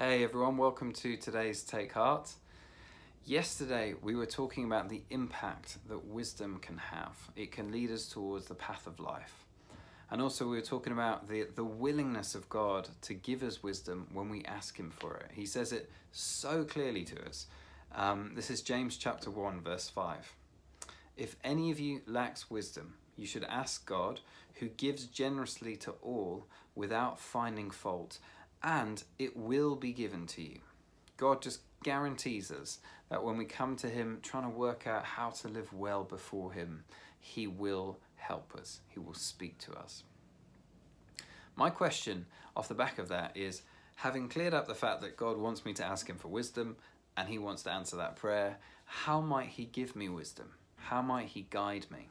Hey everyone, welcome to today's Take Heart. Yesterday we were talking about the impact that wisdom can have. It can lead us towards the path of life. And also we were talking about the, the willingness of God to give us wisdom when we ask Him for it. He says it so clearly to us. Um, this is James chapter 1, verse 5. If any of you lacks wisdom, you should ask God, who gives generously to all without finding fault, and it will be given to you. God just guarantees us that when we come to Him trying to work out how to live well before Him, He will help us, He will speak to us. My question off the back of that is having cleared up the fact that God wants me to ask Him for wisdom and He wants to answer that prayer, how might He give me wisdom? How might He guide me?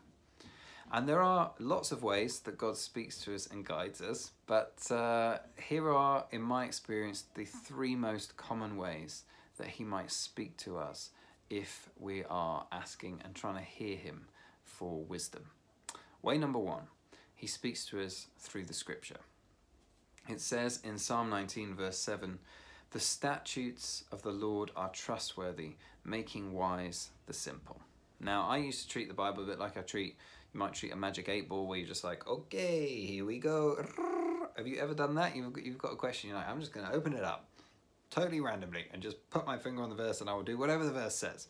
And there are lots of ways that God speaks to us and guides us, but uh, here are, in my experience, the three most common ways that He might speak to us if we are asking and trying to hear Him for wisdom. Way number one, He speaks to us through the scripture. It says in Psalm 19, verse 7 The statutes of the Lord are trustworthy, making wise the simple. Now, I used to treat the Bible a bit like I treat might treat a magic eight ball where you're just like, okay, here we go. Have you ever done that? You've, you've got a question, you're like, I'm just going to open it up totally randomly and just put my finger on the verse and I will do whatever the verse says.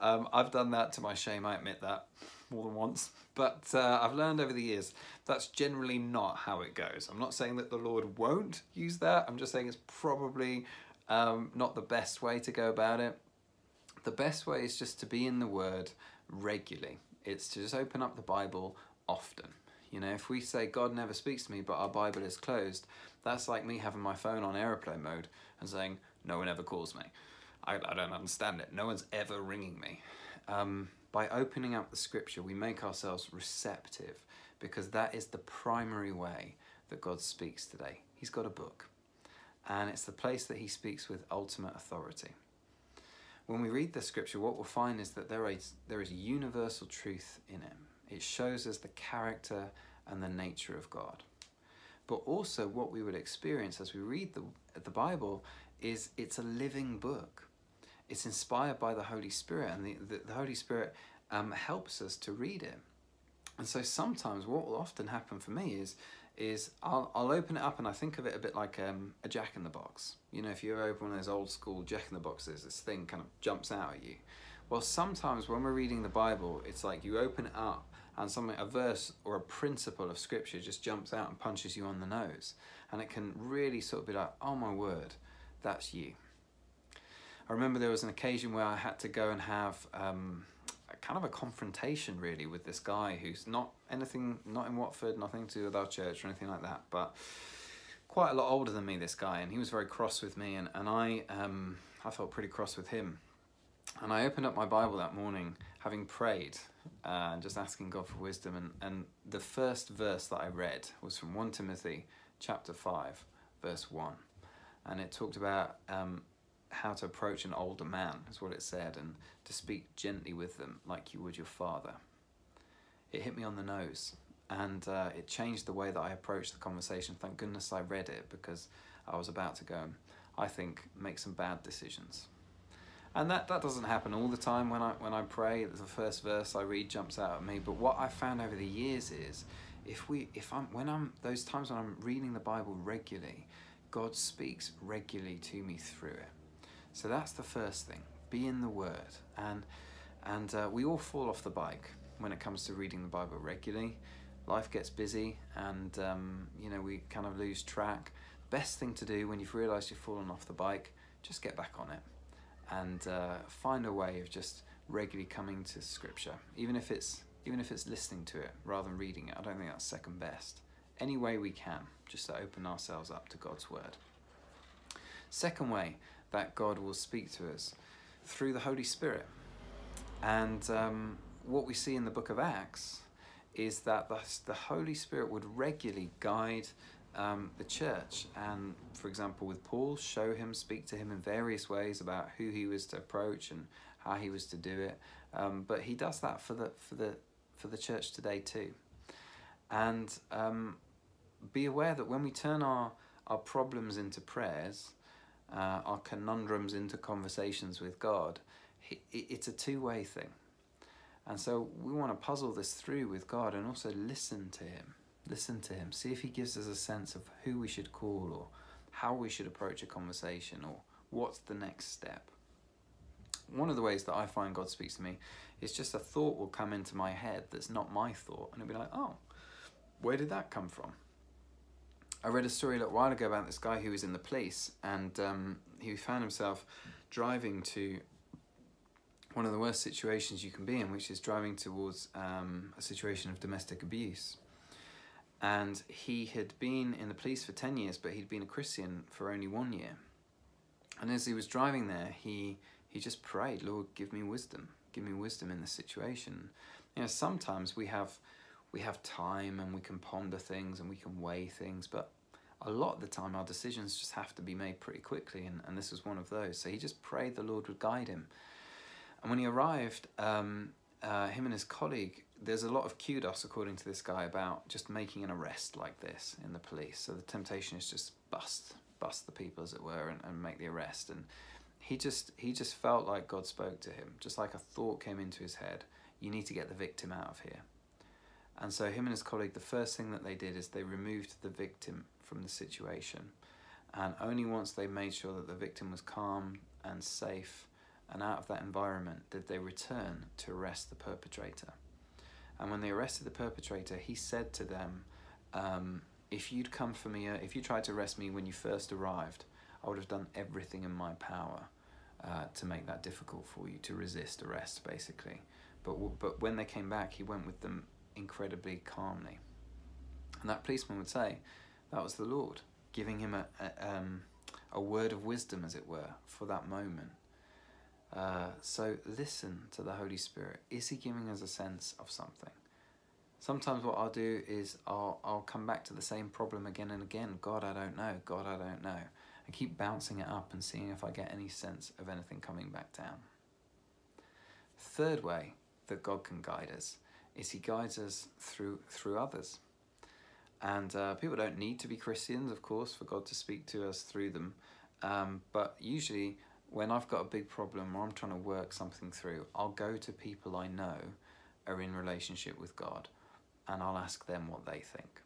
Um, I've done that to my shame, I admit that more than once, but uh, I've learned over the years that's generally not how it goes. I'm not saying that the Lord won't use that, I'm just saying it's probably um, not the best way to go about it. The best way is just to be in the Word regularly it's to just open up the Bible often. You know, if we say God never speaks to me, but our Bible is closed, that's like me having my phone on aeroplane mode and saying, no one ever calls me. I, I don't understand it. No one's ever ringing me. Um, by opening up the scripture, we make ourselves receptive because that is the primary way that God speaks today. He's got a book, and it's the place that He speaks with ultimate authority when we read the scripture, what we'll find is that there is, there is universal truth in it. It shows us the character and the nature of God. But also, what we would experience as we read the, the Bible is it's a living book. It's inspired by the Holy Spirit, and the, the, the Holy Spirit um, helps us to read it. And so sometimes what will often happen for me is is I'll, I'll open it up and I think of it a bit like um, a jack in the box. You know, if you open one of those old school jack in the boxes, this thing kind of jumps out at you. Well, sometimes when we're reading the Bible, it's like you open it up and something, a verse or a principle of scripture just jumps out and punches you on the nose. And it can really sort of be like, oh my word, that's you. I remember there was an occasion where I had to go and have um, kind of a confrontation really with this guy who's not anything, not in Watford, nothing to do with our church or anything like that, but quite a lot older than me, this guy, and he was very cross with me, and, and I, um, I felt pretty cross with him. And I opened up my Bible that morning, having prayed, uh, just asking God for wisdom, and, and the first verse that I read was from 1 Timothy chapter 5, verse 1. And it talked about um, how to approach an older man, is what it said, and to speak gently with them like you would your father. It hit me on the nose, and uh, it changed the way that I approached the conversation. Thank goodness I read it because I was about to go and, I think, make some bad decisions. And that, that doesn't happen all the time when I when I pray. The first verse I read jumps out at me. But what I've found over the years is, if we if I'm when I'm those times when I'm reading the Bible regularly, God speaks regularly to me through it. So that's the first thing. Be in the Word, and and uh, we all fall off the bike when it comes to reading the Bible regularly. Life gets busy, and um, you know we kind of lose track. Best thing to do when you've realised you've fallen off the bike, just get back on it, and uh, find a way of just regularly coming to Scripture, even if it's even if it's listening to it rather than reading it. I don't think that's second best. Any way we can, just to open ourselves up to God's Word. Second way, that God will speak to us through the Holy Spirit. And um, what we see in the book of Acts is that the, the Holy Spirit would regularly guide um, the church. And for example, with Paul, show him, speak to him in various ways about who he was to approach and how he was to do it. Um, but he does that for the for the for the church today too. And um, be aware that when we turn our our problems into prayers, uh, our conundrums into conversations with God, it's a two way thing. And so we want to puzzle this through with God and also listen to Him. Listen to Him. See if He gives us a sense of who we should call or how we should approach a conversation or what's the next step. One of the ways that I find God speaks to me is just a thought will come into my head that's not my thought, and it'll be like, oh, where did that come from? I read a story a little while ago about this guy who was in the police, and um, he found himself driving to one of the worst situations you can be in, which is driving towards um, a situation of domestic abuse. And he had been in the police for 10 years, but he'd been a Christian for only one year. And as he was driving there, he, he just prayed, Lord, give me wisdom. Give me wisdom in this situation. You know, sometimes we have we have time and we can ponder things and we can weigh things, but a lot of the time our decisions just have to be made pretty quickly, and, and this was one of those. So he just prayed the Lord would guide him. And when he arrived, um, uh, him and his colleague, there's a lot of kudos, according to this guy, about just making an arrest like this in the police. So the temptation is just bust, bust the people, as it were, and, and make the arrest. And he just he just felt like God spoke to him, just like a thought came into his head. You need to get the victim out of here. And so him and his colleague, the first thing that they did is they removed the victim from the situation. And only once they made sure that the victim was calm and safe and out of that environment did they return to arrest the perpetrator. And when they arrested the perpetrator, he said to them, um, If you'd come for me, uh, if you tried to arrest me when you first arrived, I would have done everything in my power uh, to make that difficult for you, to resist arrest, basically. But, but when they came back, he went with them incredibly calmly. And that policeman would say, That was the Lord, giving him a, a, um, a word of wisdom, as it were, for that moment. Uh, so listen to the Holy Spirit. Is He giving us a sense of something? Sometimes what I'll do is I'll I'll come back to the same problem again and again. God, I don't know. God, I don't know. And keep bouncing it up and seeing if I get any sense of anything coming back down. Third way that God can guide us is He guides us through through others. And uh, people don't need to be Christians, of course, for God to speak to us through them. Um, but usually when I've got a big problem or I'm trying to work something through, I'll go to people I know are in relationship with God and I'll ask them what they think.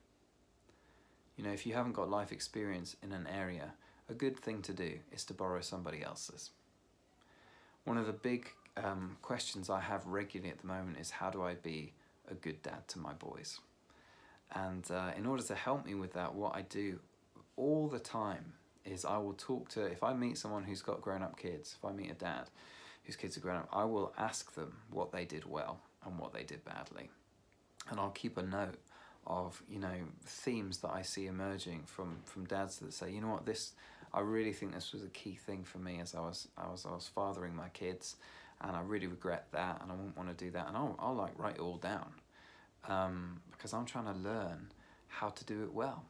You know, if you haven't got life experience in an area, a good thing to do is to borrow somebody else's. One of the big um, questions I have regularly at the moment is how do I be a good dad to my boys? And uh, in order to help me with that, what I do all the time is I will talk to if I meet someone who's got grown up kids, if I meet a dad whose kids are grown up, I will ask them what they did well and what they did badly. And I'll keep a note of, you know, themes that I see emerging from from dads that say, you know what, this I really think this was a key thing for me as I was I was I was fathering my kids and I really regret that and I wouldn't want to do that and I'll I'll like write it all down. Um, because I'm trying to learn how to do it well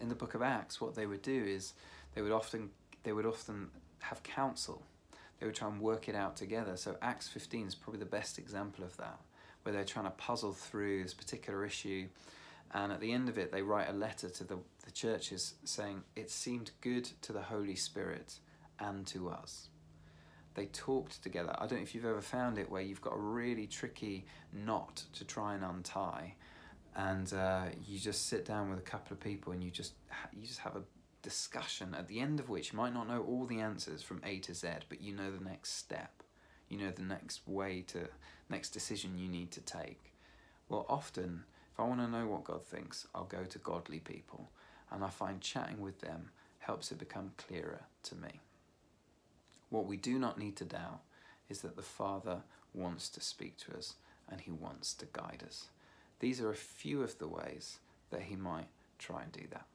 in the book of Acts, what they would do is they would often they would often have counsel. They would try and work it out together. So Acts 15 is probably the best example of that, where they're trying to puzzle through this particular issue. And at the end of it, they write a letter to the, the churches saying, It seemed good to the Holy Spirit and to us. They talked together. I don't know if you've ever found it where you've got a really tricky knot to try and untie and uh, you just sit down with a couple of people and you just you just have a discussion at the end of which you might not know all the answers from A to Z, but you know the next step, you know the next way to next decision you need to take. Well, often if I want to know what God thinks, I'll go to godly people, and I find chatting with them helps it become clearer to me. What we do not need to doubt is that the Father wants to speak to us and He wants to guide us. These are a few of the ways that he might try and do that.